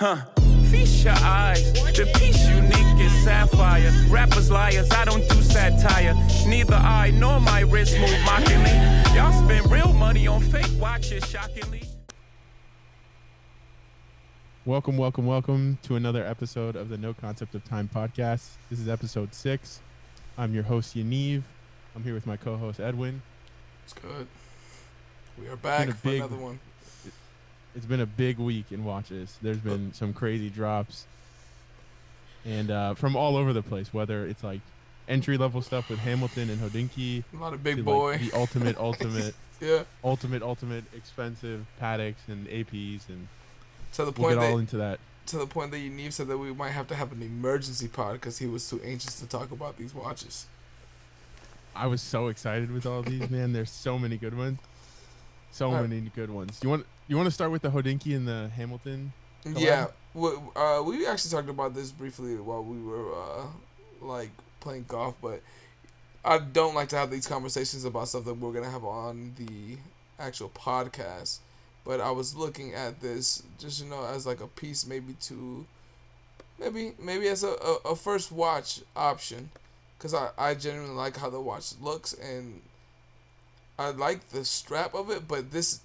Huh. Feast your eyes. The piece unique is sapphire. Rappers liars, I don't do satire. Neither I nor my wrist move mockingly. Y'all spend real money on fake watches, shockingly. Welcome, welcome, welcome to another episode of the No Concept of Time podcast. This is episode six. I'm your host, Yaniv. I'm here with my co host, Edwin. It's good. We are back for big- another one. It's been a big week in watches. There's been some crazy drops and uh, from all over the place, whether it's like entry level stuff with Hamilton and Hodinkee, A lot of to, big like, boy. the ultimate, ultimate, yeah. ultimate, ultimate expensive Pateks and APs, and To the we'll point get all that into that. to the point that Yaniv said that we might have to have an emergency pod because he was too anxious to talk about these watches. I was so excited with all these, man. There's so many good ones. So many good ones. You want you want to start with the Hodinkee and the Hamilton? Collab? Yeah. We, uh, we actually talked about this briefly while we were uh, like playing golf, but I don't like to have these conversations about stuff that we're gonna have on the actual podcast. But I was looking at this just you know as like a piece, maybe to maybe maybe as a, a, a first watch option, because I I genuinely like how the watch looks and I like the strap of it, but this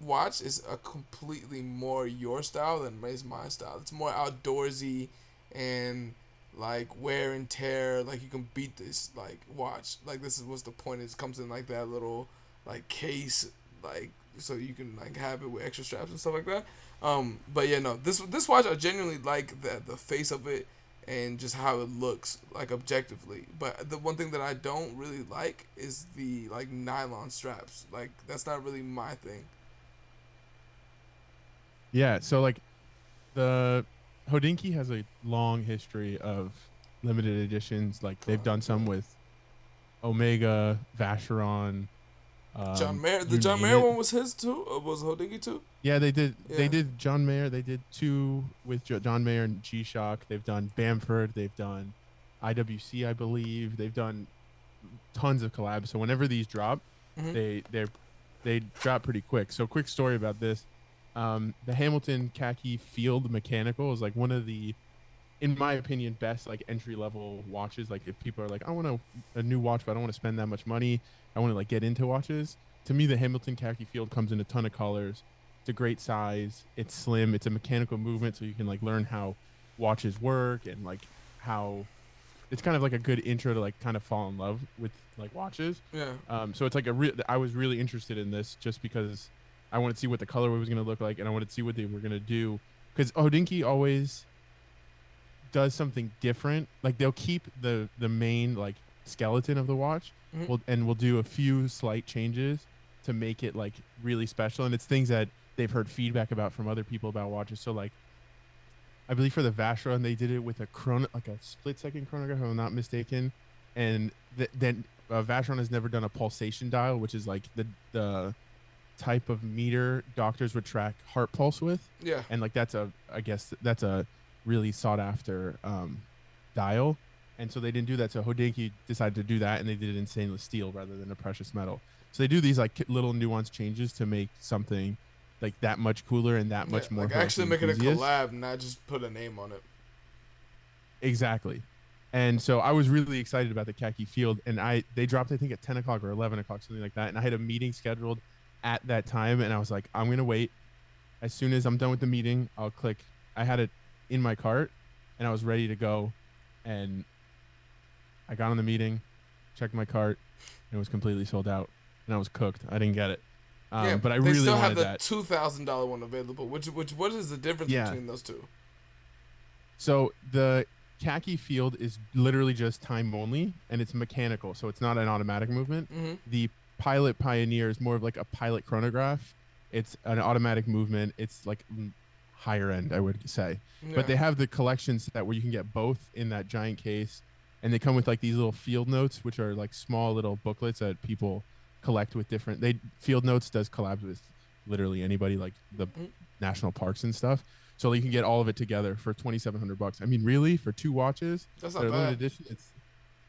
watch is a completely more your style than is my style. It's more outdoorsy and like wear and tear. Like you can beat this like watch. Like this is what's the point. It comes in like that little like case like so you can like have it with extra straps and stuff like that. Um, but yeah, no, this this watch I genuinely like the the face of it and just how it looks like objectively. But the one thing that I don't really like is the like nylon straps. Like that's not really my thing. Yeah. So like, the Hodinkee has a long history of limited editions. Like they've done some with Omega, Vacheron. Um, John Mayer, the John Mayer one was his too. Or was Hodinkee too? Yeah, they did. Yeah. They did John Mayer. They did two with John Mayer and G Shock. They've done Bamford. They've done IWC, I believe. They've done tons of collabs. So whenever these drop, Mhm. they they they drop pretty quick. So quick story about this: um, the Hamilton Khaki Field Mechanical is like one of the, in my opinion, best like entry level watches. Like if people are like, I want a, a new watch, but I don't want to spend that much money. I want to like get into watches. To me, the Hamilton Khaki Field comes in a ton of colors. A great size. It's slim. It's a mechanical movement, so you can like learn how watches work and like how. It's kind of like a good intro to like kind of fall in love with like watches. Yeah. Um, so it's like a real. I was really interested in this just because I wanted to see what the colorway was going to look like, and I wanted to see what they were going to do. Because Hodinkee always does something different. Like they'll keep the the main like skeleton of the watch, Mhm. will and we'll do a few slight changes to make it like really special. And it's things that they've heard feedback about from other people about watches. So like. I believe for the Vacheron they did it with a chrono, like a split second chronograph, if I'm not mistaken, and th- then uh, Vacheron has never done a pulsation dial, which is like the the type of meter doctors would track heart pulse with, Yeah. and like that's a I guess that's a really sought after um, dial, and so they didn't do that. So Hodinkee decided to do that, and they did it in stainless steel rather than a precious metal. So they do these like little nuanced changes to make something like that much cooler and that much more. Like actually it a collab, not just put a name on it. Exactly. And so I was really excited about the khaki field, and I they dropped I think at ten o'clock or eleven o'clock something like that, and I had a meeting scheduled at that time, and I was like, I'm gonna wait. As soon as I'm done with the meeting, I'll click. I had it in my cart, and I was ready to go, and I got on the meeting, checked my cart, and it was completely sold out, and I was cooked. I didn't get it. Um, yeah. but I they really still have the that. two thousand dollar one available. Which which what is the difference Yeah. between those two? So the khaki field is literally just time only, and it's mechanical, so it's not an automatic movement. Mm-hmm. The Pilot Pioneer is more of like a pilot chronograph. It's an automatic movement. It's like higher end, I would say. But they have the collections that where you can get both in that giant case, and they come with like these little field notes, which are like small little booklets that people collect with different. They Field Notes does collabs with literally anybody, like the national parks and stuff. So you can get all of it together for twenty seven hundred bucks. I mean, really, for two watches, That's that not are limited bad. edition, it's.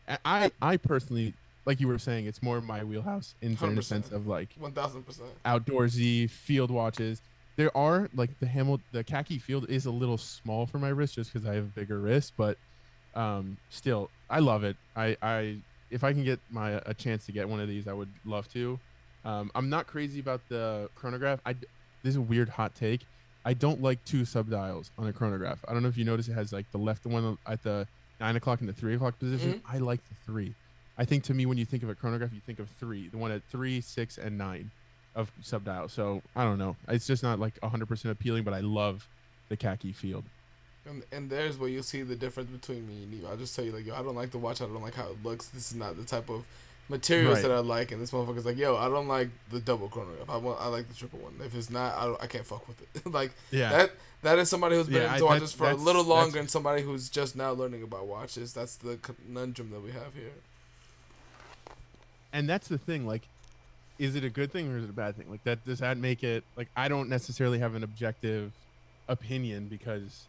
I- I I personally, like you were saying, it's more my wheelhouse in, in a 100%. sense of like One thousand percent. outdoorsy field watches. there are like the Hamil the khaki field is a little small for my wrist just because I have a bigger wrist, but um, still I love it. I I if I can get my a chance to get one of these, I would love to. Um, I'm not crazy about the chronograph. I this is a weird hot take. I don't like two subdials on a chronograph. I don't know if you notice it has like the left one at the nine o'clock and the three o'clock position. Mm-hmm. I like the three. I think to me when you think of a chronograph, you think of three, the one at three, six, and nine of subdial. So I don't know. It's just not like 100% appealing, but I love the khaki field. And, and there's where you'll see the difference between me and you. I'll just tell you, like, yo, I don't like the watch. I don't like how it looks. This is not the type of materials Right. that I like. And this motherfucker's like, yo, I don't like the double chronograph. I want, I like the triple one. If it's not, I, don't, I can't fuck with it. like Yeah. that. That is somebody who's been Yeah, I- into watches that's- for a little longer, and somebody who's just now learning about watches. That's the conundrum that we have here. and that's the thing like is it a good thing or is it a bad thing like that does that make it like i don't necessarily have an objective opinion because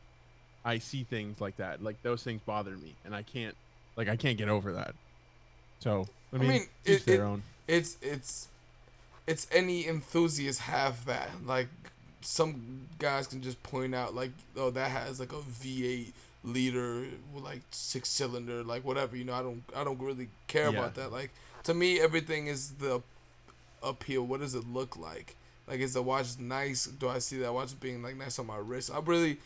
i see things like that. Like those things bother me and i can't like i can't get over that. So i mean, mean, each it- their it- own. it's it's it's any enthusiast have that. Like some guys can just point out like oh that has like a v8 liter with like six cylinder like whatever you know i don't i don't really care Yeah. about that. Like to me everything is the appeal. What does it look like? Like is the watch nice? Do i see that watch being like nice on my wrist? I really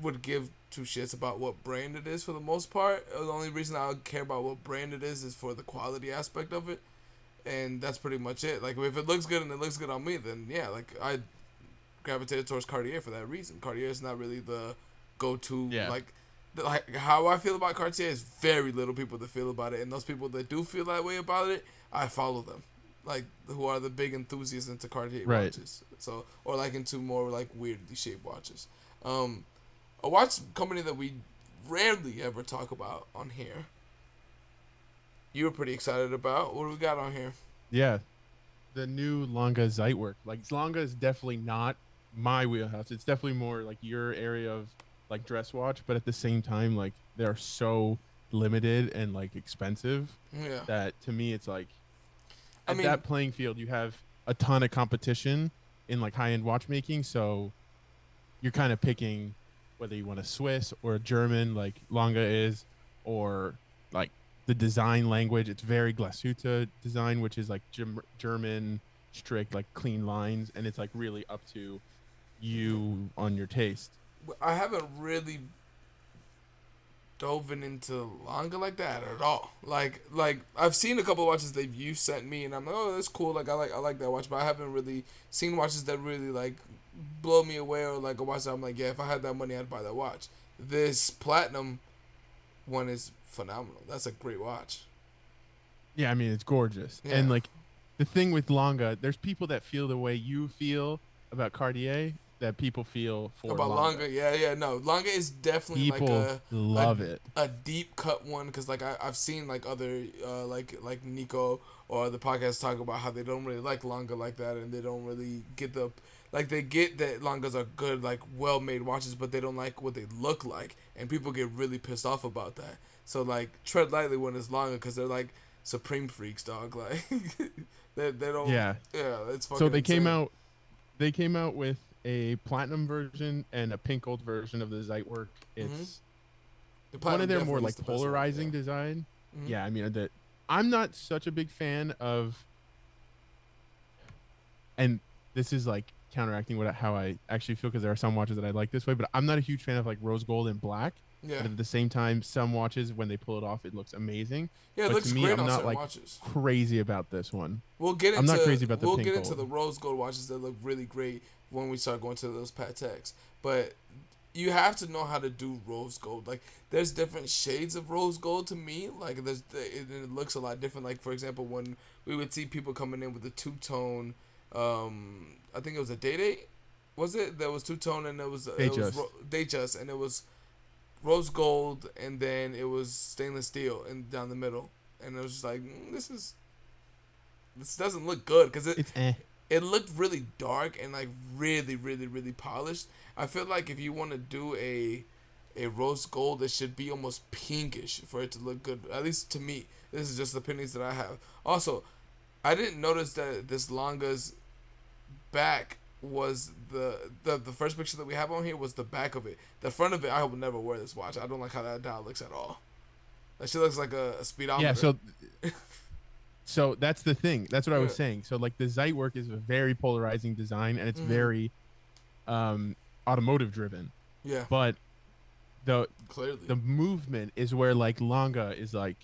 would give two shits about what brand it is for the most part the only reason i would care about what brand it is is for the quality aspect of it and that's pretty much it. Like if it looks good and it looks good on me, then yeah, like I gravitated towards Cartier for that reason. Cartier is not really the go-to Yeah. like like how I feel about Cartier is very little people that feel about it, and those people that do feel that way about it, I follow them. Like who are the big enthusiasts into Cartier Right. watches, so or like into more like weirdly shaped watches. Um, a watch company that we rarely ever talk about on here. You were pretty excited about. What do we got on here? yeah the new Lange zeitwerk like Lange is definitely not my wheelhouse it's definitely more like your area of like dress watch but at the same time like they're so limited and like expensive Yeah. that to me it's like I at mean- that playing field you have a ton of competition in like high-end watchmaking so you're kind of picking whether you want a swiss or a german like Lange is or like the design language it's very Glashütte design which is like german strict like clean lines and it's like really up to you on your taste I haven't really dove into Lange like that at all. Like like I've seen a couple watches that you sent me and I'm like, oh that's cool, like I like I like that watch, but I haven't really seen watches that really like blow me away or like a watch that I'm like, yeah, if I had that money I'd buy that watch. This platinum one is phenomenal. That's a great watch. Yeah, I mean it's gorgeous. Yeah. And like the thing with Lange, there's people that feel the way you feel about Cartier that people feel for About Lange. Lange, yeah, yeah, no. Lange is definitely People like a love it. a deep cut one because like I, I've seen like other uh, like like Nico or the podcast talk about how they don't really like Lange like that and they don't really get the like they get that Langes are good like well made watches but they don't like what they look like and people get really pissed off about that so like tread lightly when it's Lange because they're like supreme freaks dog like they, they don't Yeah. yeah it's fucking So they came out they came out with a platinum version and a pink gold version of the Zeitwerk. It's Mm-hmm. The one of their more like the best one, polarizing yeah. design. Mhm. Yeah, I mean that I'm not such a big fan of and this is like counteracting what how I actually feel because there are some watches that I like this way, but I'm not a huge fan of like rose gold and black. yeah But at the same time, some watches when they pull it off, it looks amazing. yeah it but looks to me, great I'm on not, like, watches Crazy about this one. We'll get Into, I'm not crazy about the we'll get into gold. the rose gold watches that look really great when we start going to those Pateks. But you have to know how to do rose gold. Like there's different shades of rose gold to me. Like there's it, it looks a lot different. Like for example, when we would see people coming in with a two tone, um, I think it was a day date. Was it? There was two tone and it was it was Datejust. ro- Datejust, and it was rose gold and then it was stainless steel and down the middle. And it was just like mm, this is this doesn't look good because it eh. it looked really dark and like really really really polished i feel like if you want to do a a rose gold it should be almost pinkish for it to look good at least to me this is just the opinions that i have also i didn't notice that this Lange's back was the, the the first picture that we have on here was the back of it. The front of it, I would never wear this watch. I don't like how that dial looks at all. That shit looks like a, a speedometer. Yeah, so so that's the thing. That's what I was Yeah. saying. So like the Zeitwerk is a very polarizing design and it's Mhm. very um automotive driven. yeah, But the clearly. the movement is where like Lange is like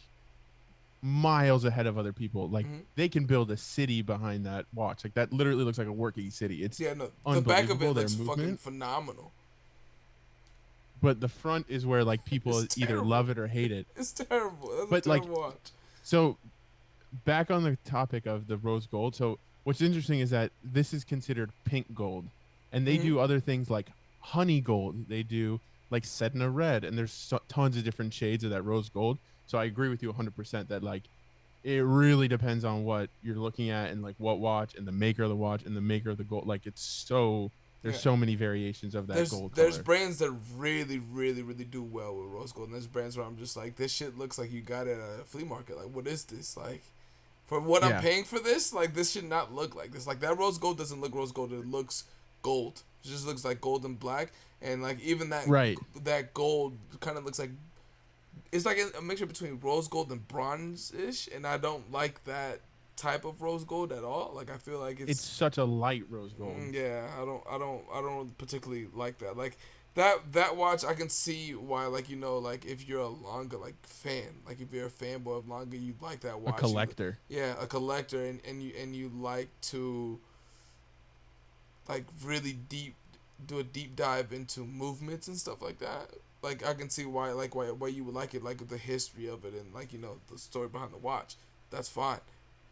miles ahead of other people. Like Mhm. they can build a city behind that watch. Like that literally looks like a working city. It's yeah, no, the back of it looks fucking phenomenal. but the front is where like people It's either terrible. love it or hate it. It's terrible. That's But, a like, terrible watch. So back on the topic of the rose gold. So what's interesting is that this is considered pink gold. And they Mhm. do other things like honey gold. They do like Sedna red and there's so, tons of different shades of that rose gold. So I agree with you 100% that like it really depends on what you're looking at and like what watch and the maker of the watch and the maker of the gold. Like it's so there's Yeah. so many variations of that There's gold there's color. brands that really really really do well with rose gold, and there's brands where I'm just like, this shit looks like you got it at a flea market. Like, what is this? Like, for what I'm paying for this, like this should not look like this. Like that rose gold doesn't look rose gold. It looks gold. It just looks like gold and black, and like even that Right. that gold kind of looks like it's like a, a mixture between rose gold and bronze ish, and I don't like that type of rose gold at all. Like I feel like it's it's such a light rose gold. Mm, Yeah, I don't, I don't, I don't particularly like that. Like that, that watch, I can see why. Like you know, like if you're a Lange like fan, like if you're a fanboy of Lange, you like that A watch. You- collector. yeah, a collector, and and you and you like to like really deep do a deep dive into movements and stuff like that. Like I can see why, like why why you would like it, like the history of it, and like you know the story behind the watch. That's fine.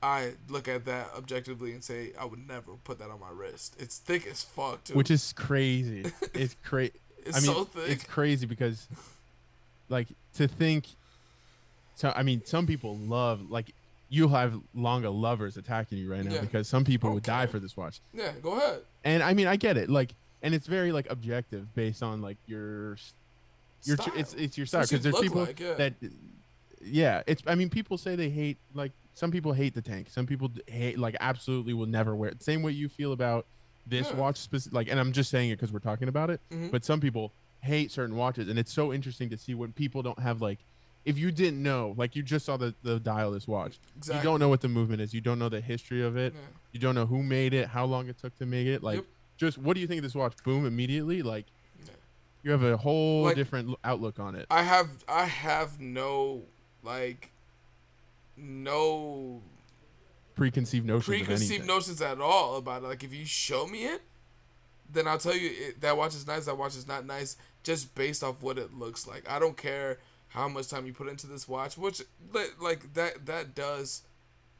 I look at that objectively and say I would never put that on my wrist. It's thick as fuck too. Which is crazy. It's crazy. it's I mean, so thick. it's crazy because, like, to think. So I mean, some people love like you'll have Lange lovers attacking you right now Yeah. because some people would die for this watch. yeah, go ahead. And I mean, I get it. Like, and it's very like objective based on like your your Style. it's it's your style because there's people like, yeah. that yeah it's i mean people say they hate like some people hate the tank some people hate like absolutely will never wear it same way you feel about this Yeah. watch specific like and i'm just saying it because we're talking about it Mhm. but some people hate certain watches and it's so interesting to see when people don't have like if you didn't know like you just saw the, the dial this watch Exactly. you don't know what the movement is you don't know the history of it Yeah. you don't know who made it how long it took to make it like Yep. just what do you think of this watch boom immediately like. You have a whole Like- different outlook on it I have I have no like no preconceived notions preconceived notions at all about it. Like if you show me it, then I'll tell you it, that watch is nice. That watch is not nice, just based off what it looks like. I don't care how much time you put into this watch, which like that that does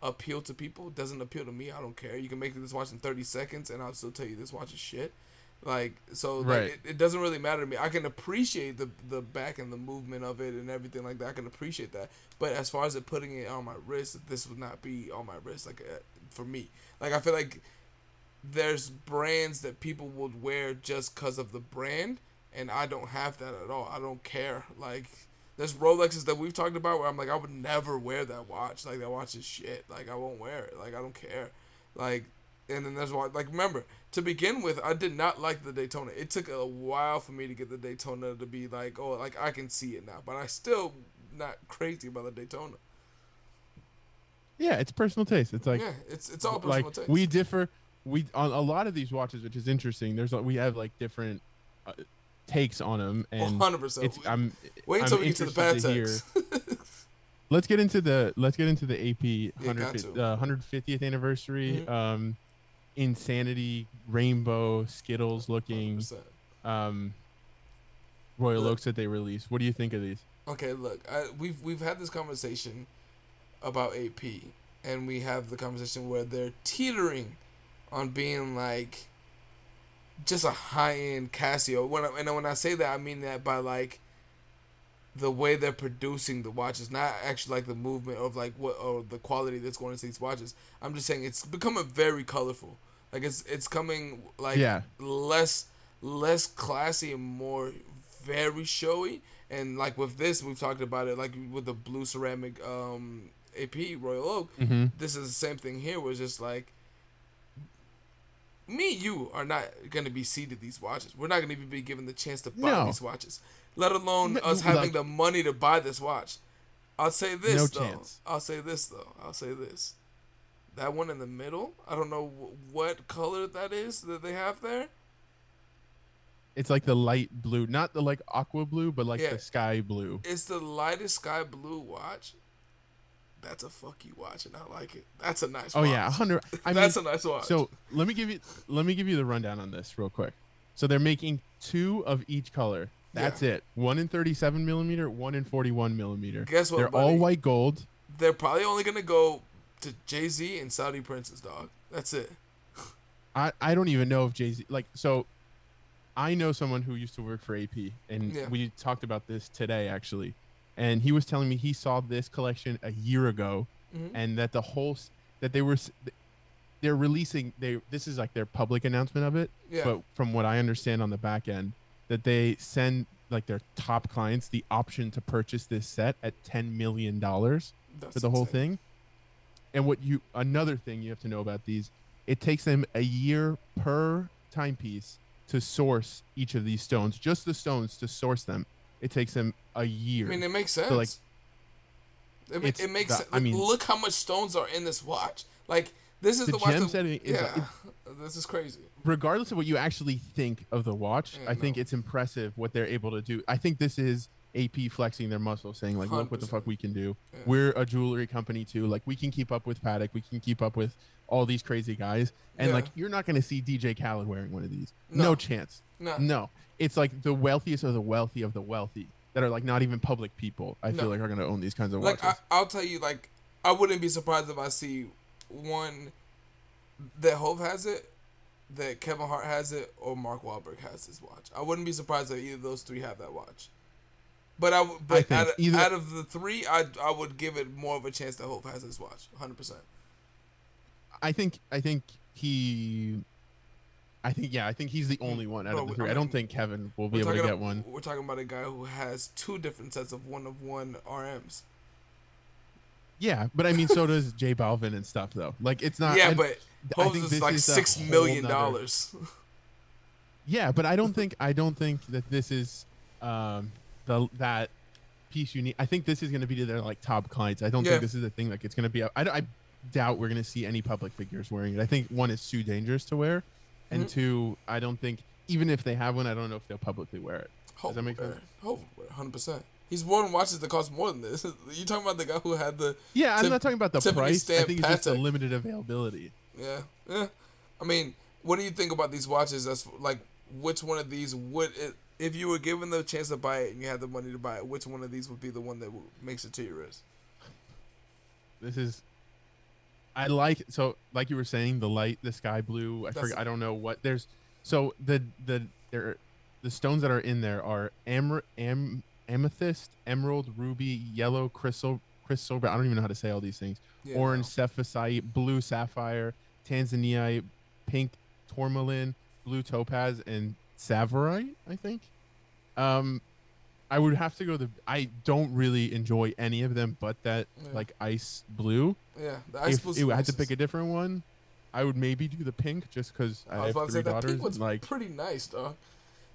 appeal to people. Doesn't appeal to me. I don't care. You can make this watch in thirty seconds, and I'll still tell you this watch is shit. Like so, like it, it doesn't really matter to me. I can appreciate the the back and the movement of it and everything like that. I can appreciate that. But as far as it putting it on my wrist, this would not be on my wrist. Like uh, for me, like I feel like there's brands that people would wear just because of the brand, and I don't have that at all. I don't care. Like there's Rolexes that we've talked about where I'm like I would never wear that watch. Like that watch is shit. Like I won't wear it. Like I don't care. Like and then there's one like remember to begin with I did not like the Daytona. It took a while for me to get the Daytona to be like oh like I can see it now, but I still not crazy about the Daytona. Yeah, it's personal taste. It's like yeah, it's it's all like personal taste. we differ. We on a lot of these watches, which is interesting. There's we have like different uh, takes on them, and 100%. it's I'm Wait I'm until we get to the bad to let's get into the let's get into the AP Yeah, 150, uh, 150th anniversary. Mhm. Um, insanity rainbow Skittles looking 100%. um, Royal Look. Oaks that they released. What do you think of these? Okay, look, I, we've we've had this conversation about AP, and we have the conversation where they're teetering on being like just a high end Casio. When I, and when I say that, I mean that by like the way they're producing the watches, not actually like the movement of like what or the quality that's going into these watches. I'm just saying it's becoming very colorful. Like it's it's coming like Yeah. less less classy and more very showy. And like with this, we've talked about it. Like with the blue ceramic um, AP Royal Oak, Mm-hmm. this is the same thing here. It's just like me you are not gonna be seated these watches. We're not gonna even be given the chance to buy No. these watches, let alone No, us like- having the money to buy this watch. I'll say this No though. chance. I'll say this though. I'll say this. That one in the middle, I don't know wh- what color that is that they have there. It's like the light blue, not the like aqua blue, but like Yeah. the sky blue. It's the lightest sky blue watch. That's a fuck you watch, and I like it. That's a nice. Oh watch. yeah, hundred. I mean, That's a nice watch. so let me give you let me give you the rundown on this real quick. So they're making two of each color. That's it. One in 37 millimeter, one in 41 millimeter. Guess what, They're all white gold. they're probably only gonna go to Jay Z and Saudi Princes, dog. That's it. I, I don't even know if Jay Z like so. I know someone who used to work for AP, and Yeah. we talked about this today actually. And he was telling me he saw this collection a year ago, Mhm. and that the whole that they were they're releasing they this is like their public announcement of it. Yeah. But from what I understand on the back end, that they send like their top clients the option to purchase this set at ten million dollars for the whole thing. And what you another thing you have to know about these, it takes them a year per timepiece to source each of these stones. Just the stones to source them, it takes them a year. I mean, it makes sense. like, it, ma- it makes the-. I mean- look how much stones are in this watch. Like this is The the, watch. gem that- yeah, this is crazy. regardless of what you actually think of the watch, Yeah, I think it's impressive what they're able to do. I think this is AP flexing their muscle, saying like, "Look what the fuck we can do. Yeah. We're a jewelry company too. Like we can keep up with Patek. We can keep up with all these crazy guys. And Yeah. like you're not going to see DJ Khaled wearing one of these. No, No. chance. No, No, it's like the wealthiest of the wealthy of the wealthy that are like not even public people. I No. feel like are going to own these kinds of like watches. I, I'll tell you, like I wouldn't be surprised if I see one that Hov has it, that Kevin Hart has it, or Mark Wahlberg has his watch. I wouldn't be surprised if either of those three have that watch. But I, w- but think out, of, either- out of the three, I I would give it more of a chance that Hov has this watch, hundred percent. I think I think he. I think yeah, I think he's the only one out Bro, of the three. I I don't think Kevin will be able to get one. we're talking about a guy who has two different sets of one of one RMs. Yeah, but I mean, so does J Balvin and stuff though. Like it's not. yeah, I- but I think is this like is six million nother- dollars. Yeah, but I don't think I don't think that this is um the that piece you need. I think this is going to be to their like top clients. I don't Yeah. think this is a thing like it's going to be. I, I doubt we're going to see any public figures wearing it. I think one is too dangerous to wear, and Mhm. two, I don't think even if they have one, I don't know if they'll publicly wear it. Hov that make sense? wear it. Hov would wear it, hundred percent. He's worn watches that cost more than this. You talking about the guy who had the Yeah, I'm not talking about the Tiffany price. I think it's just a limited availability. yeah yeah. I mean, what do you think about these watches? That's like which one of these would it, if you were given the chance to buy it and you had the money to buy it? Which one of these would be the one that makes it to your wrist? This is. I like so like you were saying the light the sky blue I That's- forget I don't know what there's so the the there the stones that are in there are am, am amethyst emerald ruby yellow crystal crystal I don't even know how to say all these things Yeah, orange sapphire blue sapphire tanzanite pink tourmaline blue topaz and tsavorite I think um I would have to go the I don't really enjoy any of them but that Yeah. like ice blue yeah. The ice blue. if it, I had to pick a different one, I would maybe do the pink just because I, I was have about to three say that daughters. pink one's like, pretty nice, dog.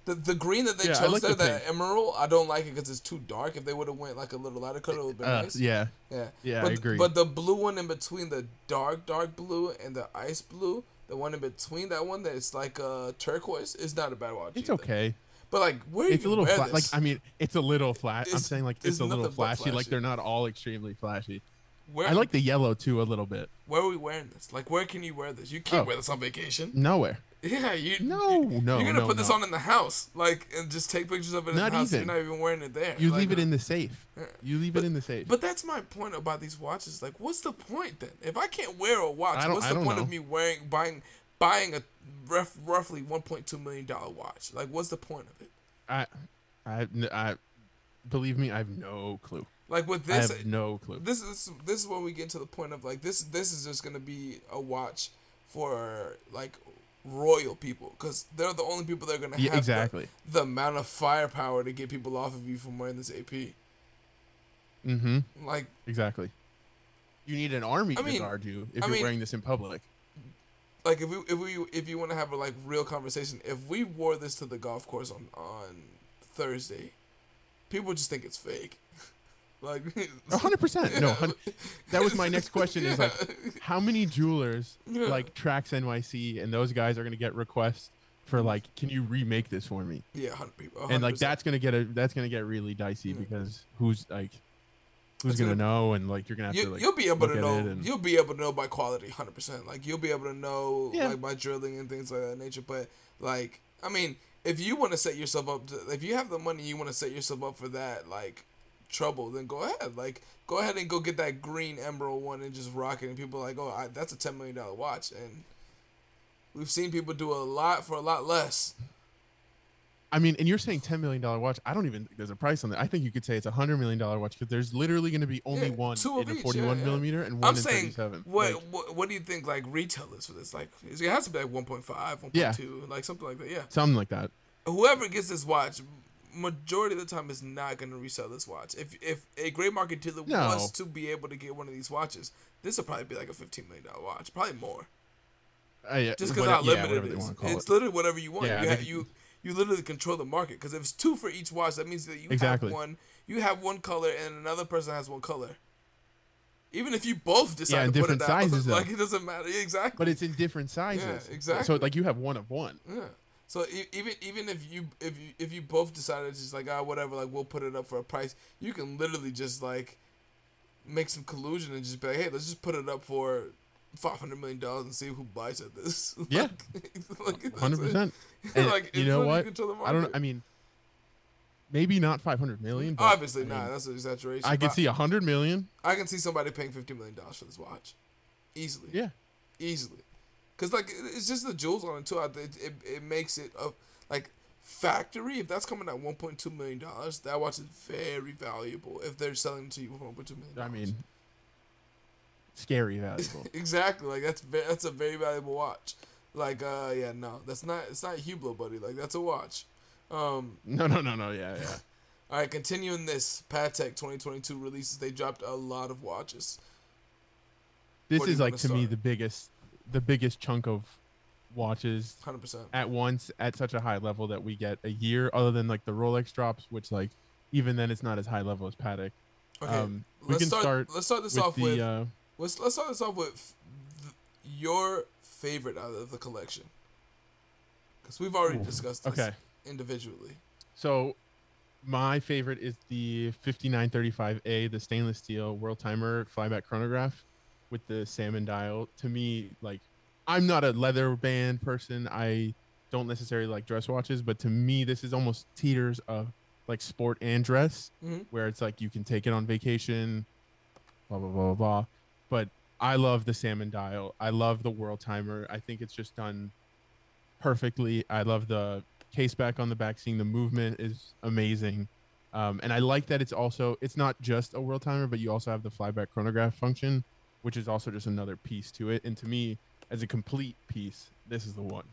The the green that they Yeah, chose like there, the that pink. emerald, I don't like it because it's too dark. If they would have went like a little lighter color, it would have been uh, nice. yeah, Yeah, yeah, but, I agree. But the blue one in between the dark, dark blue and the ice blue, the one in between that one that's like uh turquoise, is not a bad watch. it's either. okay. But like, where It's a little fla- like? I mean, it's a little flat. I'm saying like it's it's a little but flashy. Like they're not all extremely flashy. where, I like the yellow too a little bit. where are we wearing this? Like, where can you wear this? You can't Oh. wear this on vacation. Nowhere. Yeah, you. No, no, You're gonna no, put this no. on in the house, like, and just take pictures of it in Not the house. even. You're not even wearing it there. You Like, leave it in the safe. Yeah. You leave it in the safe. But that's my point about these watches. Like, what's the point then? If I can't wear a watch, what's the point know. of me wearing buying buying a ref, roughly 1.2 million dollar watch? Like, what's the point of it? I, I, I, believe me, I have no clue. Like with I this, have no clue. this is this is when we get to the point of like this. This is just gonna be a watch for like royal people because they're the only people that are gonna Yeah, have the- exactly. the, amount of firepower to get people off of you from wearing this AP. Mm-hmm. Like, Exactly. You need an army I to mean- guard you if I you're mean- wearing this in public. like if we if we if you want to have a like real conversation, if we wore this to the golf course on on Thursday, people would just think it's fake. like hundred percent. No, hun- that was my next question. Is like, how many jewelers like Traxx NYC and those guys are gonna get requests for like, can you remake this for me? yeah, hundred people, And like that's gonna get a that's gonna get really dicey Yeah. because who's like, who's gonna gonna- know and like you're gonna have You, to like you'll be able to know. and- You'll be able to know by quality, hundred percent. Like you'll be able to know Yeah. like by drilling and things like that nature. But like, I mean, if you want to set yourself up, to, if you have the money, you want to set yourself up for that like trouble, then go ahead. Like go ahead and go get that green emerald one and just rock it. And people are like, oh, I, that's a ten million dollar watch, and we've seen people do a lot for a lot less. I mean, and you're saying ten million dollar watch. I don't even think there's a price on that. I think you could say it's a hundred million dollar watch because there's literally going to be only Yeah, one two of in a each, 41 yeah, yeah. millimeter and one I'm in saying, 37. what, Like, what what do you think like retail is for this? Like, it has to be like 1.5, 1.2, Yeah. like something like that. Yeah. something like that. whoever gets this watch, majority of the time is not going to resell this watch. If if a gray market dealer No. wants to be able to get one of these watches, this will probably be like a fifteen million dollar watch, probably more. Uh, Just because how limited whatever it is. It's it. literally whatever you want. Yeah, you, they ha- can- you you literally control the market because if it's two for each watch, that means that you Exactly. have one. You have one color and another person has one color. Even if you both decide Yeah, to and put it different sizes, though. like it doesn't matter. Exactly. But it's in different sizes. Yeah, exactly. So like you have one of one. Yeah. So even even if you if you if you both decided just like ah whatever like we'll put it up for a price, you can literally just like make some collusion and just be like hey let's just put it up for five hundred million dollars and see who buys at this. Yeah. like, Hundred it. percent. Like, you know what? I don't. I mean, maybe not 500 million. But Obviously I not. mean, That's an exaggeration. I can see 100 million. I can see somebody paying fifty million dollars for this watch, easily. Yeah. easily. Cause like it's just the jewels on it too. It, it, it makes it a like factory. If that's coming at one point two million dollars, that watch is very valuable. If they're selling it to you for one point two million. I mean, scary valuable. exactly. Like that's ve- that's a very valuable watch. Like uh yeah no that's not it's not Hublot buddy like that's a watch. Um no, no, no, no. Yeah, yeah. all right continuing this Patek 2022 releases they dropped a lot of watches. This is like to me the biggest, the biggest chunk of watches Hundred percent. at once at such a high level that we get a year. Other than like the Rolex drops, which like even then it's not as high level as Patek. Okay. Um, we let's can start, start Let's start this with off the. with uh, let's let's start this off with th- your favorite out of the collection. Because we've already Ooh, discussed this okay. individually. So, my favorite is the 5935A, the stainless steel world timer flyback chronograph with the salmon dial. To me, like, I'm not a leather band person. I don't necessarily like dress watches, but to me, this is almost teeters of like sport and dress, Mhm. where it's like you can take it on vacation, blah, blah, blah, blah, blah. But I love the salmon dial. I love the world timer. I think it's just done perfectly. I love the case back on the back. Seeing the movement is amazing. Um, and I like that it's also it's not just a world timer, but you also have the flyback chronograph function, which is also just another piece to it. And to me, as a complete piece, this is the one.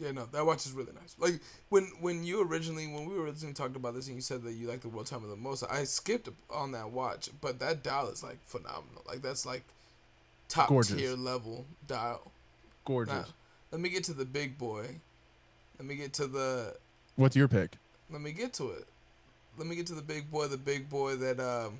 Yeah, no, that watch is really nice. Like when when you originally when we were originally talked about this and you said that you like the world timer the most, I skipped on that watch, but that dial is like phenomenal. Like that's like top Gorgeous. tier level dial. Gorgeous. Now, let me get to the big boy. Let me get to the What's your pick? let me get to it. Let me get to the big boy, the big boy that um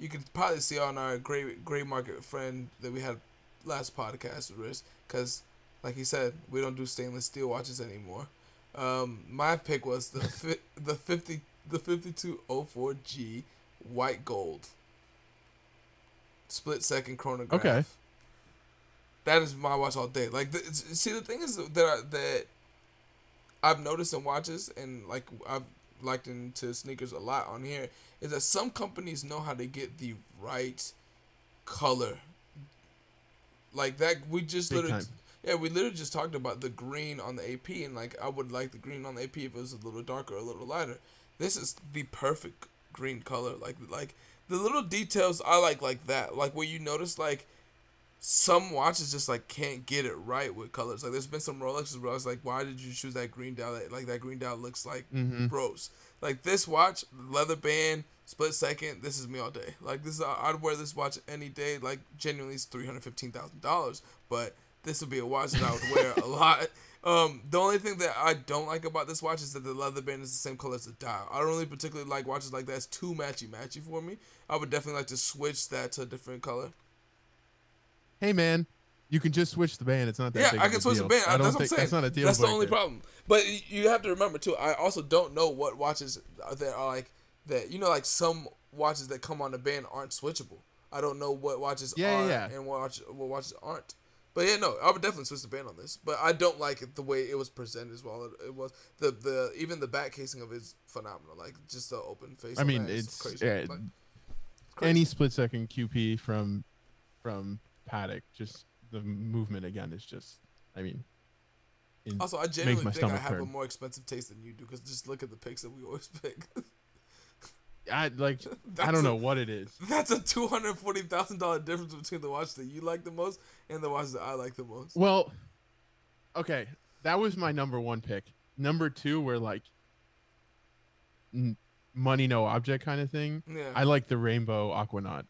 you could probably see on our great gray market friend that we had last podcast with Riz, because like he said, we don't do stainless steel watches anymore. Um, my pick was the fi- the fifty the fifty two oh four G white gold split second chronograph. Okay. That is my watch all day. Like, the, see, the thing is that I, that I've noticed in watches, and like I've liked into sneakers a lot on here, is that some companies know how to get the right color. Like that, we just Big literally, time. yeah, we literally just talked about the green on the AP, and like I would like the green on the AP if it was a little darker, a little lighter. This is the perfect green color. Like, like the little details I like, like that. Like where you notice, like some watches just like can't get it right with colors. Like there's been some Rolexes where I was like, why did you choose that green dial? Like that green dial looks like Mhm. gross. Like this watch, leather band, split second. This is me all day. Like this, is, I'd wear this watch any day. Like genuinely, it's three hundred fifteen thousand dollars. But this would be a watch that I would wear a lot. Um, the only thing that I don't like about this watch is that the leather band is the same color as the dial. I don't really particularly like watches like that. It's too matchy matchy for me. I would definitely like to switch that to a different color. Hey man, you can just switch the band. It's not that. Yeah, big I can a switch deal. the band. I don't That's what I'm saying. that's not a deal. That's the only problem. But you have to remember too. I also don't know what watches that are like that. You know, like some watches that come on the band aren't switchable. I don't know what watches Yeah, are yeah. and what, watch, what watches aren't. But yeah, no, I would definitely switch the band on this. But I don't like it the way it was presented as well. It, it was the the even the back casing of it is phenomenal. Like just the open face. I mean, it's crazy. yeah, Like, crazy. any split second QP from from Patek, just the movement again is just. I mean, Also, I genuinely think I have a more expensive taste than you do because just look at the picks that we always pick. I like. I don't a- know what it is. That's a two hundred forty thousand dollar difference between the watch that you like the most and the watch that I like the most. Well, okay, that was my number one pick. Number two, were like n- money no object kind of thing. Yeah. I like the rainbow aquanaut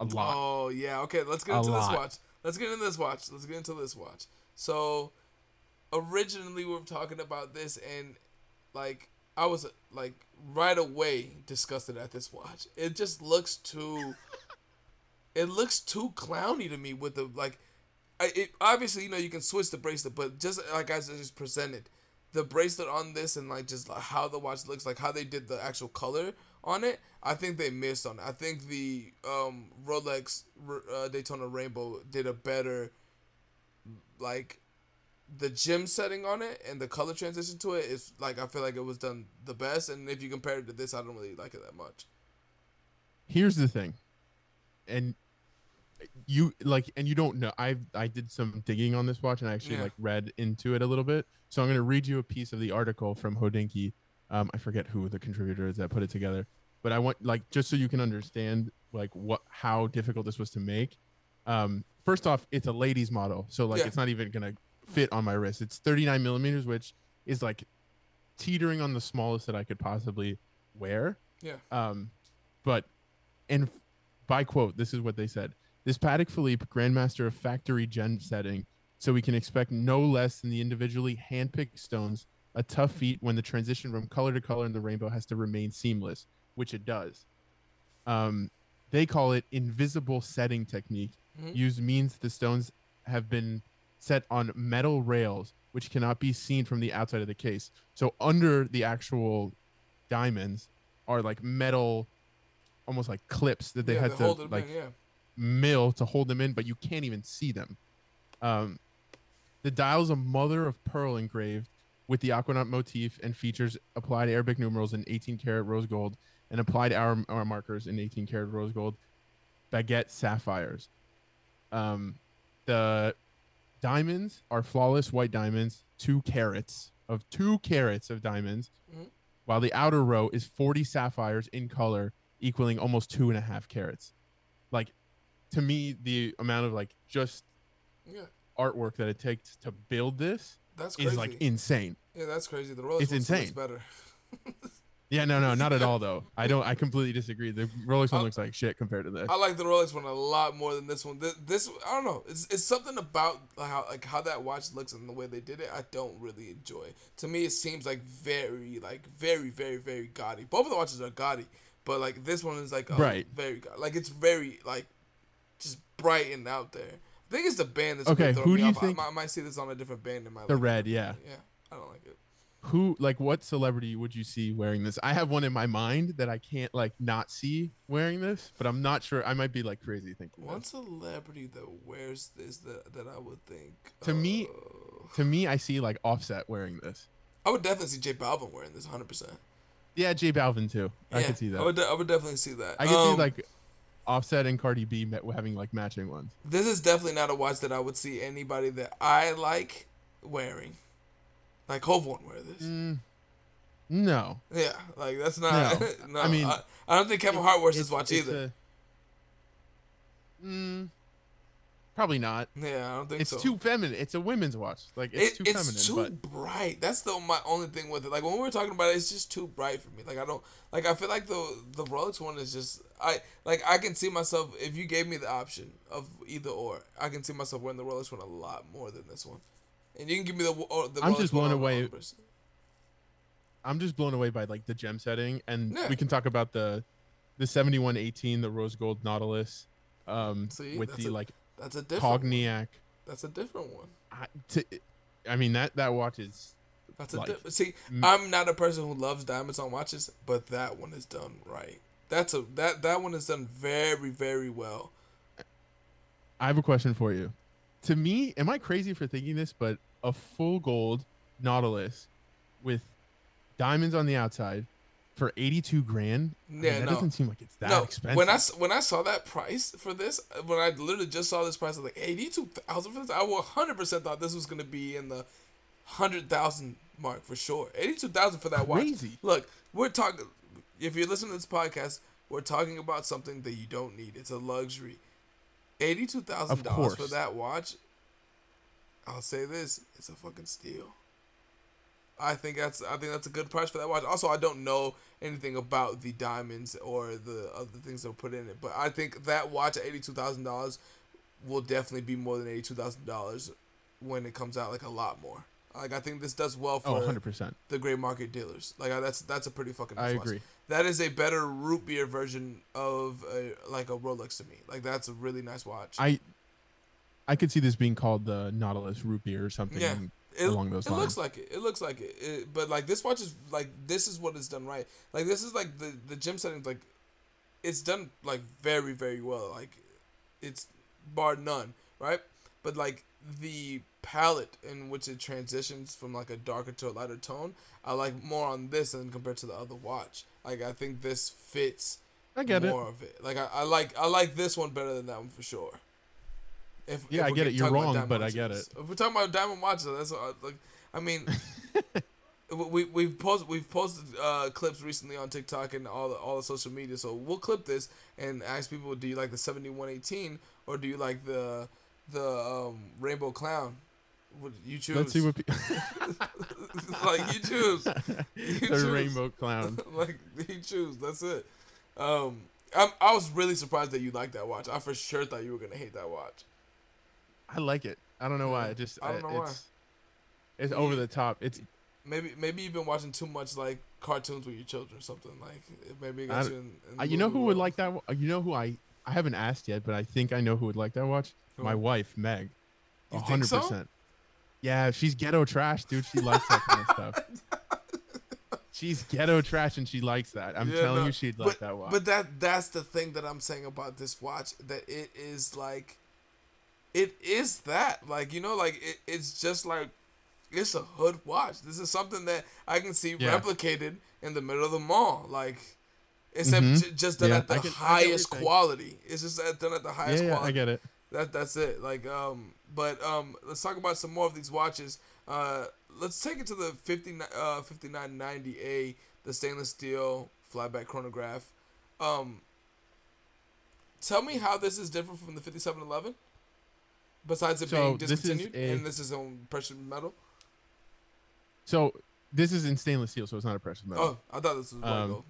a lot. Oh yeah. Okay, let's get into this watch. Let's get into this watch. Let's get into this watch. So, originally we were talking about this, and like I was like right away disgusted at this watch. It just looks too. it looks too clowny to me with the like. I, it obviously you know you can switch the bracelet, but just like as it is presented, the bracelet on this and like just like how the watch looks, like how they did the actual color on it, I think they missed on it. I think the um, Rolex uh, Daytona Rainbow did a better, like, the gem setting on it and the color transition to it is like I feel like it was done the best. And if you compare it to this, I don't really like it that much. Here's the thing, and you like, and you don't know. I I did some digging on this watch and I actually Yeah. like read into it a little bit. So I'm gonna read you a piece of the article from Hodinkee. Um, I forget who the contributor is that put it together, but I want like just so you can understand like what how difficult this was to make. Um, first off, it's a ladies model, so like Yeah. it's not even gonna fit on my wrist. It's 39 millimeters, which is like teetering on the smallest that I could possibly wear. Yeah. Um, but and by quote, this is what they said: "This Patek Philippe Grandmaster of factory gen setting, so we can expect no less than the individually handpicked stones. A tough feat when the transition from color to color in the rainbow has to remain seamless, which it does. Um, they call it invisible setting technique. Mhm. Used means the stones have been set on metal rails, which cannot be seen from the outside of the case. So under the actual diamonds are like metal, almost like clips that they yeah, had to like band, yeah. mill to hold them in, but you can't even see them. Um, the is a mother of pearl engraved with the Aquanaut motif and features applied Arabic numerals in 18 karat rose gold and applied hour, hour markers in 18 karat rose gold baguette sapphires. Um, the diamonds are flawless white diamonds, two carats of two carats of diamonds, Mhm. while the outer row is 40 sapphires in color, equaling almost two and a half carats. Like, to me, the amount of like just Yeah, artwork that it takes to build this that's crazy. is like insane. yeah, that's crazy. The Rolex it's still looks better. Yeah, no, no, not at all though. I don't. I completely disagree. The Rolex one looks like shit compared to this. I like the Rolex one a lot more than this one. This, this I don't know. It's, it's something about how like how that watch looks and the way they did it. I don't really enjoy. To me, it seems like very like very very very gaudy. Both of the watches are gaudy, but like this one is like a, Right. very. Like it's very like just bright and out there. I think it's the band that's Okay, who do you off. think- I, might- I might see this on a different band in my life The like, red, yeah. Yeah, I don't like it. Who, like, what celebrity would you see wearing this? I have one in my mind that I can't like not see wearing this, but I'm not sure. I might be like crazy thinking. One this. celebrity that wears this that that I would think To me- uh, To me, I see like Offset wearing this. I would definitely see J Balvin wearing this 100. percent Yeah, J Balvin too. I Yeah, could see that. I would, de- I would definitely see that. I could Um, see like Offset and Cardi B met, having like matching ones. This is definitely not a watch that I would see anybody that I like wearing. Like Hov won't wear this. Mm, no, Yeah, like that's not. No. No, I mean, I, I don't think Kevin Hart wears this watch either. a- mm, Probably not. Yeah, I don't think It's so. too feminine. It's a women's watch. Like it's It- too feminine. It's too but bright. That's the my only thing with it. Like when we were talking about it, it's just too bright for me. Like I don't like. I feel like the the Rolex one is just I like. I can see myself if you gave me the option of either or. I can see myself wearing the Rolex one a lot more than this one. And you can give me the or the. I'm Rolex just blown on away. I'm just blown away by like the gem setting, and Yeah. we can talk about the the 7118, the rose gold Nautilus, um, See, with the a- like That's a different. One. cogniac. That's a different one. I, to, I mean that that watch is That's a di- see. I'm not a person who loves diamonds on watches, but that one is done right. That's a that that one is done very very well. I have a question for you. To me, am I crazy for thinking this? But a full gold Nautilus with diamonds on the outside for 82 grand. I mean, Yeah, that no. doesn't seem like it's that no, expensive. when I when I saw that price for this, uh, when I literally just saw this price, I was like eighty two thousand for this. I one hundred percent thought this was gonna be in the hundred thousand mark for sure. Eighty two thousand for that watch. Crazy. Look, we're talking. If you're listening to this podcast, we're talking about something that you don't need. It's a luxury. Eighty two thousand Of dollars for that watch. I'll say this: it's a fucking steal. I think that's I think that's a good price for that watch. Also, I don't know anything about the diamonds or the other things that were put in it, but I think that watch at eighty two thousand dollars will definitely be more than eighty two thousand dollars when it comes out. Like a lot more. Like I think this does well oh, for 100%. the gray market dealers. Like I- that's that's a pretty fucking. I Nice watch. agree. That is a better root beer version of a, like a Rolex to me. Like that's a really nice watch. I I could see this being called the Nautilus root beer or something Yeah. It, along those it lines. looks like it. It looks like it. it. But like this watch is like this is what it's done right. Like this is like the the gem settings like it's done like very very well. Like it's bar none, right? But like the palette in which it transitions from like a darker to a lighter tone, I like more on this than compared to the other watch. Like I think this fits I get it. more of it. Like I, I like I like this one better than that one for sure. If, Yeah, if I get it. You're wrong, but I get it. If we're talking about diamond watches, that's I, like. I mean, we we've posted we've posted uh, clips recently on TikTok and all the, all the social media. So we'll clip this and ask people: Do you like the seventy one eighteen or do you like the the um, rainbow clown? What you choose? Let's see what pe- like you choose. You the choose. rainbow clown. like you choose. That's it. Um, I'm, I was really surprised that you liked that watch. I for sure thought you were gonna hate that watch. I like it. I don't know why. It just I don't know why. it's it's over the top. It's Maybe maybe you've been watching too much like cartoons with your children or something. Like maybe it got don't- you in, in uh, the you know who would like that? You know who I I haven't asked yet, but I think I know who would like that watch. Who? My wife, Meg. Hundred so? percent. Yeah, she's ghetto trash, dude. She likes that kind of stuff. She's ghetto trash and she likes that. I'm Yeah, telling no, you, she'd like that watch. But that that's the thing that I'm saying about this watch that it is like, it is that like you know like it, it's just like, it's a hood watch. This is something that I can see Yeah. replicated in the middle of the mall, like. Except Mhm. j- just done Yeah, at the I get- I get what you're highest quality. It's just done at the highest yeah, quality. I get it. That that's it. Like um, but um, let's talk about some more of these watches. Uh, let's take it to the 50, uh, 5990A, the stainless steel flyback chronograph. Um, tell me how this is different from the 5711. Besides it So, being this is discontinued, a- and this is on precious metal. So this is in stainless steel, so it's not a precious metal. Oh, I thought this was white Um, gold.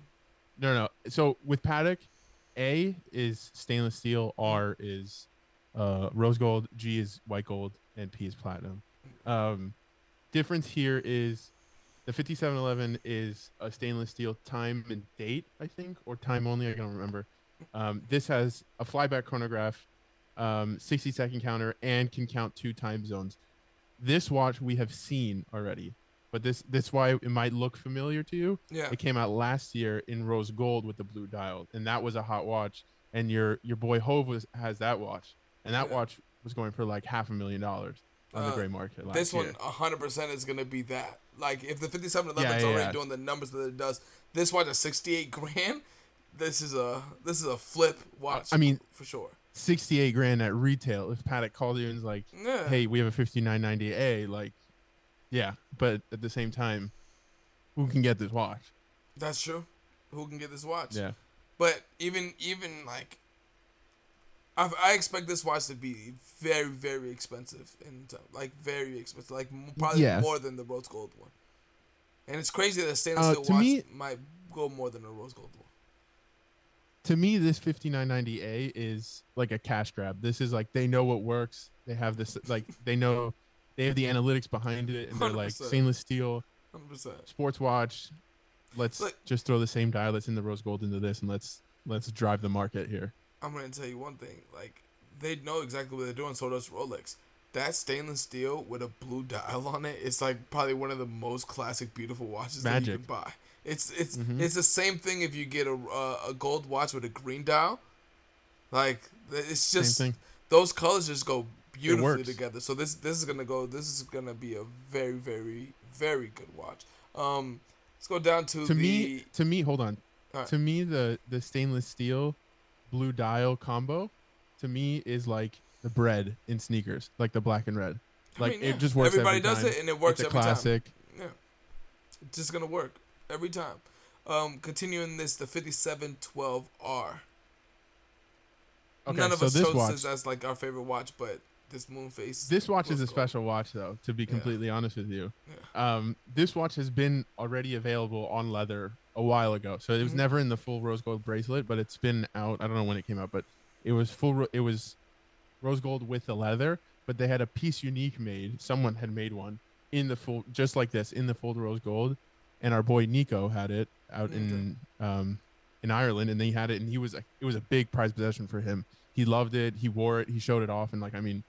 No, no. So with Patek, A is stainless steel, R is uh, rose gold, G is white gold, and P is platinum. Um, difference here is the 5711 is a stainless steel time and date, I think, or time only. I don't remember. Um, this has a flyback chronograph, um, 60 second counter, and can count two time zones. This watch we have seen already, but this that's why it might look familiar to you. Yeah, It came out last year in rose gold with the blue dial, and that was a hot watch. And your your boy Hov was, has that watch, and that Yeah. watch was going for like half a million dollars on the Uh, gray market last this year. one 100% is going to be that. Like, if the 5711 Yeah, is yeah, already yeah. doing the numbers that it does, this watch at 68 grand, this is a this is a flip watch. I mean- for sure. 68 grand at retail. If Patek called you and was like, Yeah. "Hey, we have a 5990A," like, yeah, but at the same time, who can get this watch? That's true. Who can get this watch? Yeah, But even even like I, I expect this watch to be very very expensive and like very expensive, like probably Yeah. more than the rose gold one. And it's crazy that a stainless Uh, steel to watch me- might go more than a rose gold one. To me this 5990A is like a cash grab. This is like they know what works. They have this like they know they have the analytics behind it and they're like 100%. stainless steel Hundred percent. sports watch. Let's just throw the same dial that's in the rose gold into this and let's let's drive the market here. I'm gonna tell you one thing. Like they know exactly what they're doing. So does Rolex. That stainless steel with a blue dial on it is like probably one of the most classic, beautiful watches that you can buy. It's it's Mhm. it's the same thing if you get a uh, a gold watch with a green dial. Like it's just those colors just go beautifully together. So this this is gonna go. This is gonna be a very very very good watch. Um, let's go down to, To the me to me hold on. Alright. To me the the stainless steel blue dial combo to me is like the bread in sneakers, like the black and red. I Like mean, it just works. Everybody every does time. it, and it works it's a every time. classic. Yeah. It's just gonna work every time. Um, continuing this, the fifty-seven twelve R. Okay, None of so us this chose watch, this as like our favorite watch, but this Moon phase. this watch is a special watch though. To be Yeah. completely honest with you, um, this watch has been already available on leather a while ago. So it was Mhm. never in the full rose gold bracelet, but it's been out. I don't know when it came out, but it was full. ro- It was rose gold with the leather, but they had a piece unique made. Someone had made one in the full, just like this, in the full rose gold, and our boy Nico had it out in um in Ireland, and he had it, and he was a, it was a big prized possession for him. He loved it. He wore it. He showed it off, and like I mean,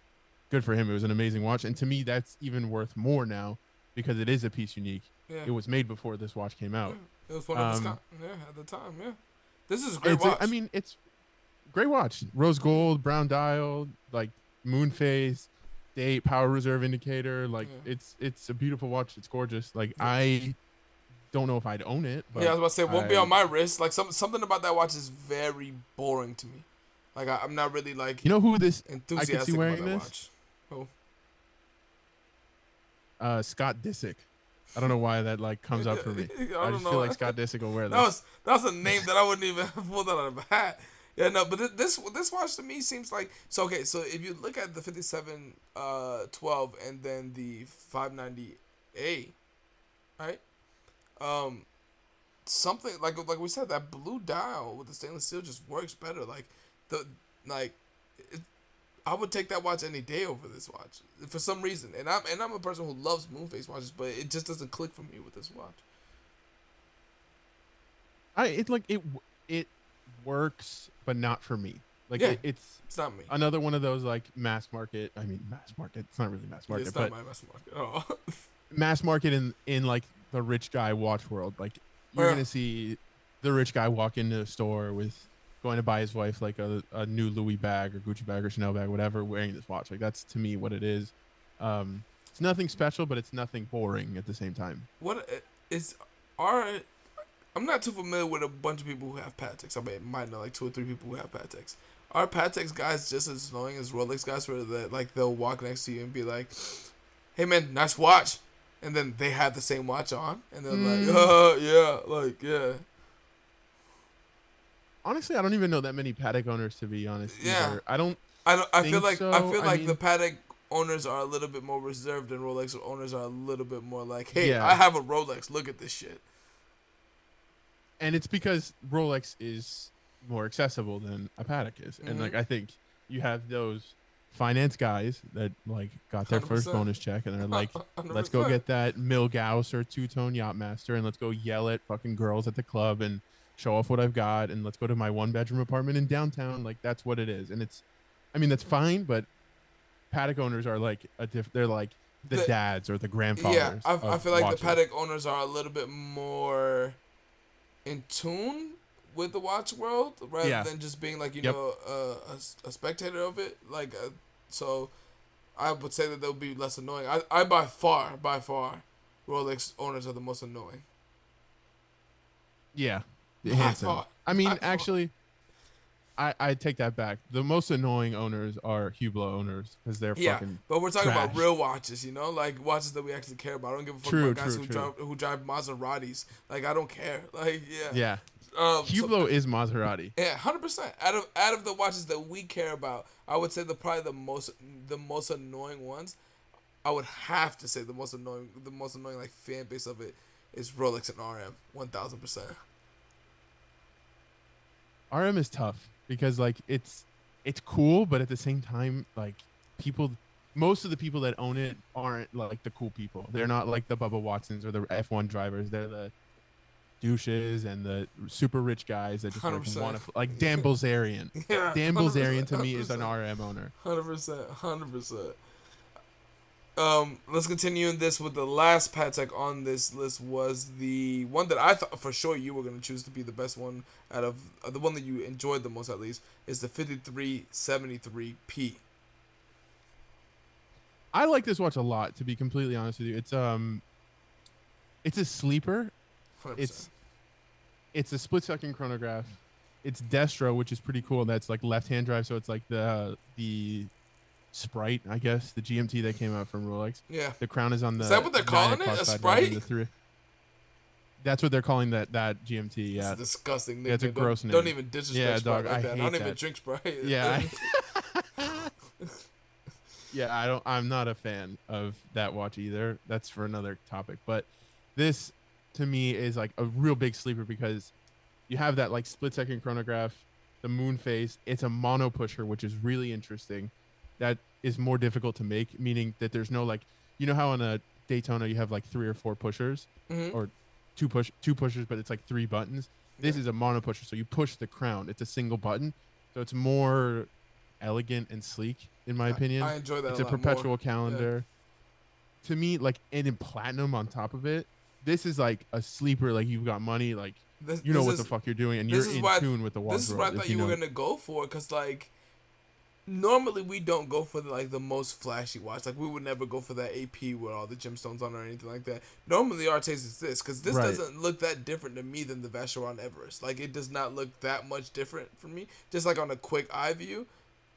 good for him. It was an amazing watch, and to me, that's even worth more now because it is a piece unique. Yeah. It was made before this watch came out. It was one of its um. Yeah, at the time. Yeah. This is a great watch. I mean, it's great watch. Rose gold, brown dial, like moon phase, date, power reserve indicator. Like Yeah. it's it's a beautiful watch. It's gorgeous. Like I don't know if I'd own it. But yeah, I was about to say, it won't be on my wrist. Like some something about that watch is very boring to me. Like I, I'm not really like You know who this enthusiastic wearing about that this. watch. uh Scott Disick. I don't know why that like comes up for me. I I, just know. feel like Scott Disick will wear That was that was a name that I wouldn't even have pulled out of a hat. Yeah, no, but this this watch to me seems like so. Okay, so if you look at the fifty-seven uh, twelve and then the five ninety A, right? Um, something like like we said, that blue dial with the stainless steel just works better. Like the like, it, I would take that watch any day over this watch for some reason. And I'm and I'm a person who loves moon phase watches, but it just doesn't click for me with this watch. I it like it it works, but not for me. Like Yeah. it, it's It's not me. another one of those like mass market. I mean, mass market. It's not really mass market, it's but not my mass market at all. mass market in in like the rich guy watch world. Like you're Yeah. gonna see the rich guy walk into a store with going to buy his wife like a, a new Louis bag or Gucci bag or Chanel bag, whatever, wearing this watch. Like that's to me what it is. Um, it's nothing special, but it's nothing boring at the same time. What is uh, is are I'm not too familiar with a bunch of people who have Pateks. I mean, might know like two or three people who have Pateks. Are Pateks guys just as annoying as Rolex guys, where that like they'll walk next to you and be like, "Hey man, nice watch," and then they have the same watch on, and they're Mm. like, "Uh, yeah, like yeah." Honestly, I don't even know that many Patek owners to be honest. Yeah. either. I don't. I don't. I feel like I so. feel I like the mean- Patek owners are a little bit more reserved, and Rolex owners are a little bit more like, "Hey, Yeah. I have a Rolex. Look at this shit." and it's because Rolex is more accessible than a Patek is, and Mhm. like I think you have those finance guys that like got their 1st 100%. bonus check and they're like, let's go get that Milgauss or two tone Yachtmaster and let's go yell at fucking girls at the club and show off what I've got and let's go to my one bedroom apartment in downtown. Like that's what it is, and it's, I mean that's fine, but Patek owners are like a diff. They're like the, The- dads or the grandfathers. Yeah, I, I feel like watches. the Patek owners are a little bit more in tune with the watch world rather Yeah. than just being like you Yep. know a spectator of it. Like, uh, so I would say that they'll be less annoying. I, I by far, by far, Rolex owners are the most annoying. Yeah. Hands far. I mean, far. actually, I I take that back. The most annoying owners are Hublot owners because they're Yeah, fucking but we're talking about real watches, you know, like watches that we actually care about. I don't give a fuck True, about guys true, who true. drive who drive Maseratis. Like I don't care. Like yeah, yeah. Um, so- Hublot is Maserati. Yeah, hundred percent. Out of out of the watches that we care about, I would say the probably the most the most annoying ones. I would have to say the most annoying the most annoying like fan base of it is Rolex and RM. One thousand percent. RM is tough because like it's it's cool, but at the same time, like people, most of the people that own it aren't like the cool people. They're not like the Bubba Watsons or the F1 drivers. They're the douches and the super rich guys that just like want to like Dan Bilzerian. Yeah, Dan 100%, Bilzerian to me is an RM owner. Hundred percent, hundred percent. Um, let's continue in this with the last Patek on this list was the one that I thought for sure you were gonna choose to be the best one out of uh, the one that you enjoyed the most at least is the fifty three seventy three P. I like this watch a lot. To be completely honest with you, it's um, it's a sleeper. It's it's a split second chronograph. It's Destro, which is pretty cool. That's like left hand drive, so it's like the uh, the Sprite, I guess, the GMT that came out from Rolex. yeah. The crown is on the. Is that what they're calling it? A side rather than Sprite? three. That's what they're calling that that GMT. It's Yeah, a disgusting. Yeah, it's a gross don't, name. Don't even disrespect Yeah, Sprite dog, like I that. I don't even drink Sprite. yeah, I- yeah. I don't. I'm not a fan of that watch either. That's for another topic. But this, to me, is like a real big sleeper because you have that like split second chronograph, the moon phase. It's a mono pusher, which is really interesting. That is more difficult to make, meaning that there's no like, you know how on a Daytona you have like three or four pushers, Mhm. or two push two pushers, but it's like three buttons. This Yeah. is a mono pusher, so you push the crown. It's a single button, so it's more elegant and sleek, in my opinion. I enjoy that. it's a a lot more. perpetual calendar. To me, like and in platinum on top of it, this is like a sleeper. Like you've got money, like This, you know what is, the fuck you're doing, and you're in why- tune with the watch This is what I thought you, were gonna go for, cause like normally we don't go for the, like the most flashy watch. Like we would never go for that AP with all the gemstones on or anything like that. Normally our taste is this, cause this Right. doesn't look that different to me than the Vacheron Everest. Like it does not look that much different for me. Just like on a quick eye view,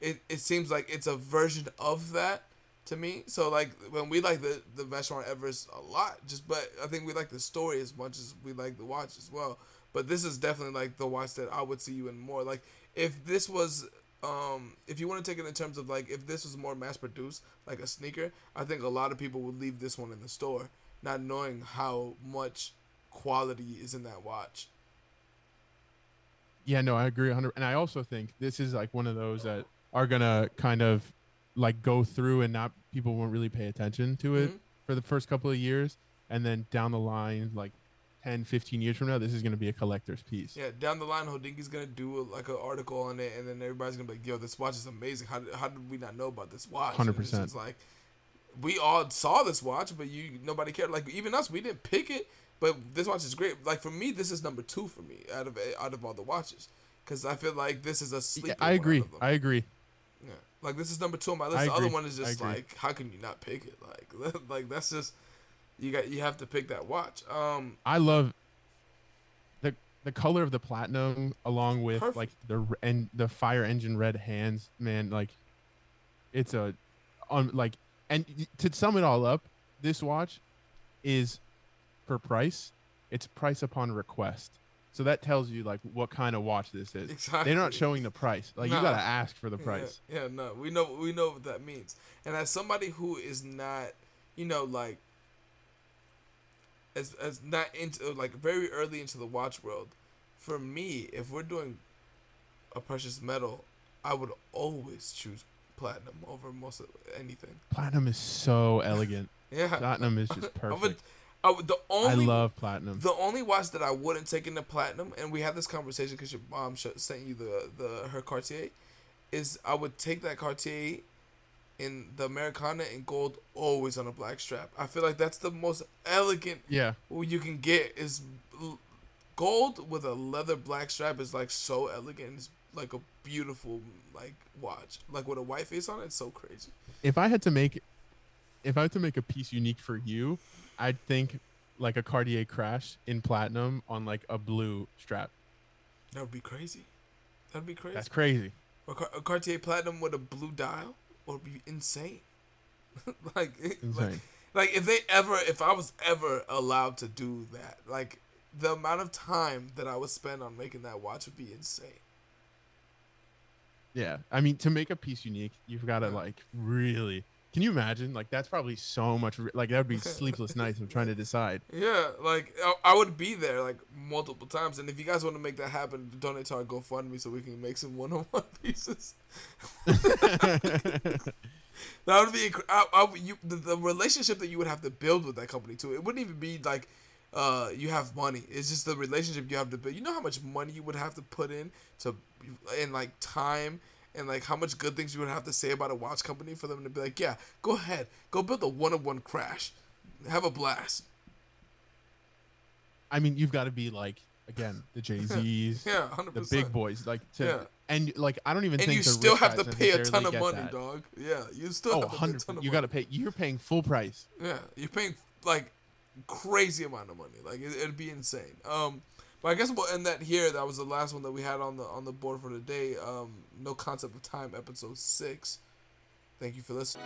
it it seems like it's a version of that to me. So like when we like the the Vacheron Everest a lot, just but I think we like the story as much as we like the watch as well. But this is definitely like the watch that I would see you in more. Like if this was um if you want to take it in terms of like if this was more mass produced like a sneaker, I think a lot of people would leave this one in the store not knowing how much quality is in that watch. Yeah, no, I agree 100. And I also think this is like one of those that are gonna kind of like go through and not people won't really pay attention to it Mhm. for the first couple of years, and then down the line, like 10, 15 years from now, this is gonna be a collector's piece. Yeah, down the line, Hodinkee's gonna do like an article on it, and then everybody's gonna be like, "Yo, this watch is amazing. How did, how did we not know about this watch?" 100%. just like we all saw this watch, but you nobody cared. Like even us, we didn't pick it, but this watch is great. Like for me, this is number two for me out of out of all the watches, because I feel like this is a Yeah, sleeper. I one agree. out of them. I agree. Yeah. Like this is number two on my list. I The other one is just like, how can you not pick it? Like like that's just you got you have to pick that watch. Um, I love the the color of the platinum along with Perfect. like the and the fire engine red hands, man. Like it's a on like and to sum it all up, this watch is for price. It's price upon request. So that tells you like what kind of watch this is. exactly. They're not showing the price. Like you gotta ask for the price. Yeah, no, we know we know what that means. And as somebody who is not, you know, like as as not into like very early into the watch world, for me, if we're doing a precious metal, I would always choose platinum over most of anything. Platinum is so elegant. Yeah. Platinum is just perfect. I would, the I only love platinum. the only watch that I wouldn't take into platinum, and we had this conversation because your mom sh- sent you the the her Cartier, is I would take that Cartier in the Americana in gold always on a black strap. I feel like that's the most elegant Yeah. you can get is gold with a leather black strap is like so elegant. It's like a beautiful like watch, like with a white face on it. It's so crazy. if I had to make if I had to make a piece unique for you, I'd think like a Cartier crash in platinum on like a blue strap. That would be crazy. That'd be crazy. That's crazy. A, Car- a Cartier Platinum with a blue dial would be insane. like, it- like, Insane. like if they ever, if I was ever allowed to do that, like the amount of time that I would spend on making that watch would be insane. Yeah, I mean, to make a piece unique, you've got to like really. Can you imagine? Like that's probably so much. Like that would be sleepless nights of trying to decide. Yeah, like I, would be there like multiple times, and if you guys want to make that happen, donate to our GoFundMe so we can make some one-on-one pieces. That would be inc- I, I, you, the, the relationship that you would have to build with that company too. It wouldn't even be like uh, you have money. It's just the relationship you have to build. You know how much money you would have to put in to and like time and like how much good things you would have to say about a watch company for them to be like, yeah, go ahead, go build a one-on-one crash, have a blast. I mean, you've got to be like again the Jay Z's, Yeah, 100%. the big boys, like to Yeah. and like I don't even And think you still have to pay a ton of money, that. dog. Yeah, you still Oh, have to pay a 100 ton of You got to pay. You're paying full price. Yeah, you're paying like crazy amount of money. Like it, it'd be insane. Um, but I guess we'll end that here. That was the last one that we had on the on the board for today. Um, no concept of time, episode six. Thank you for listening.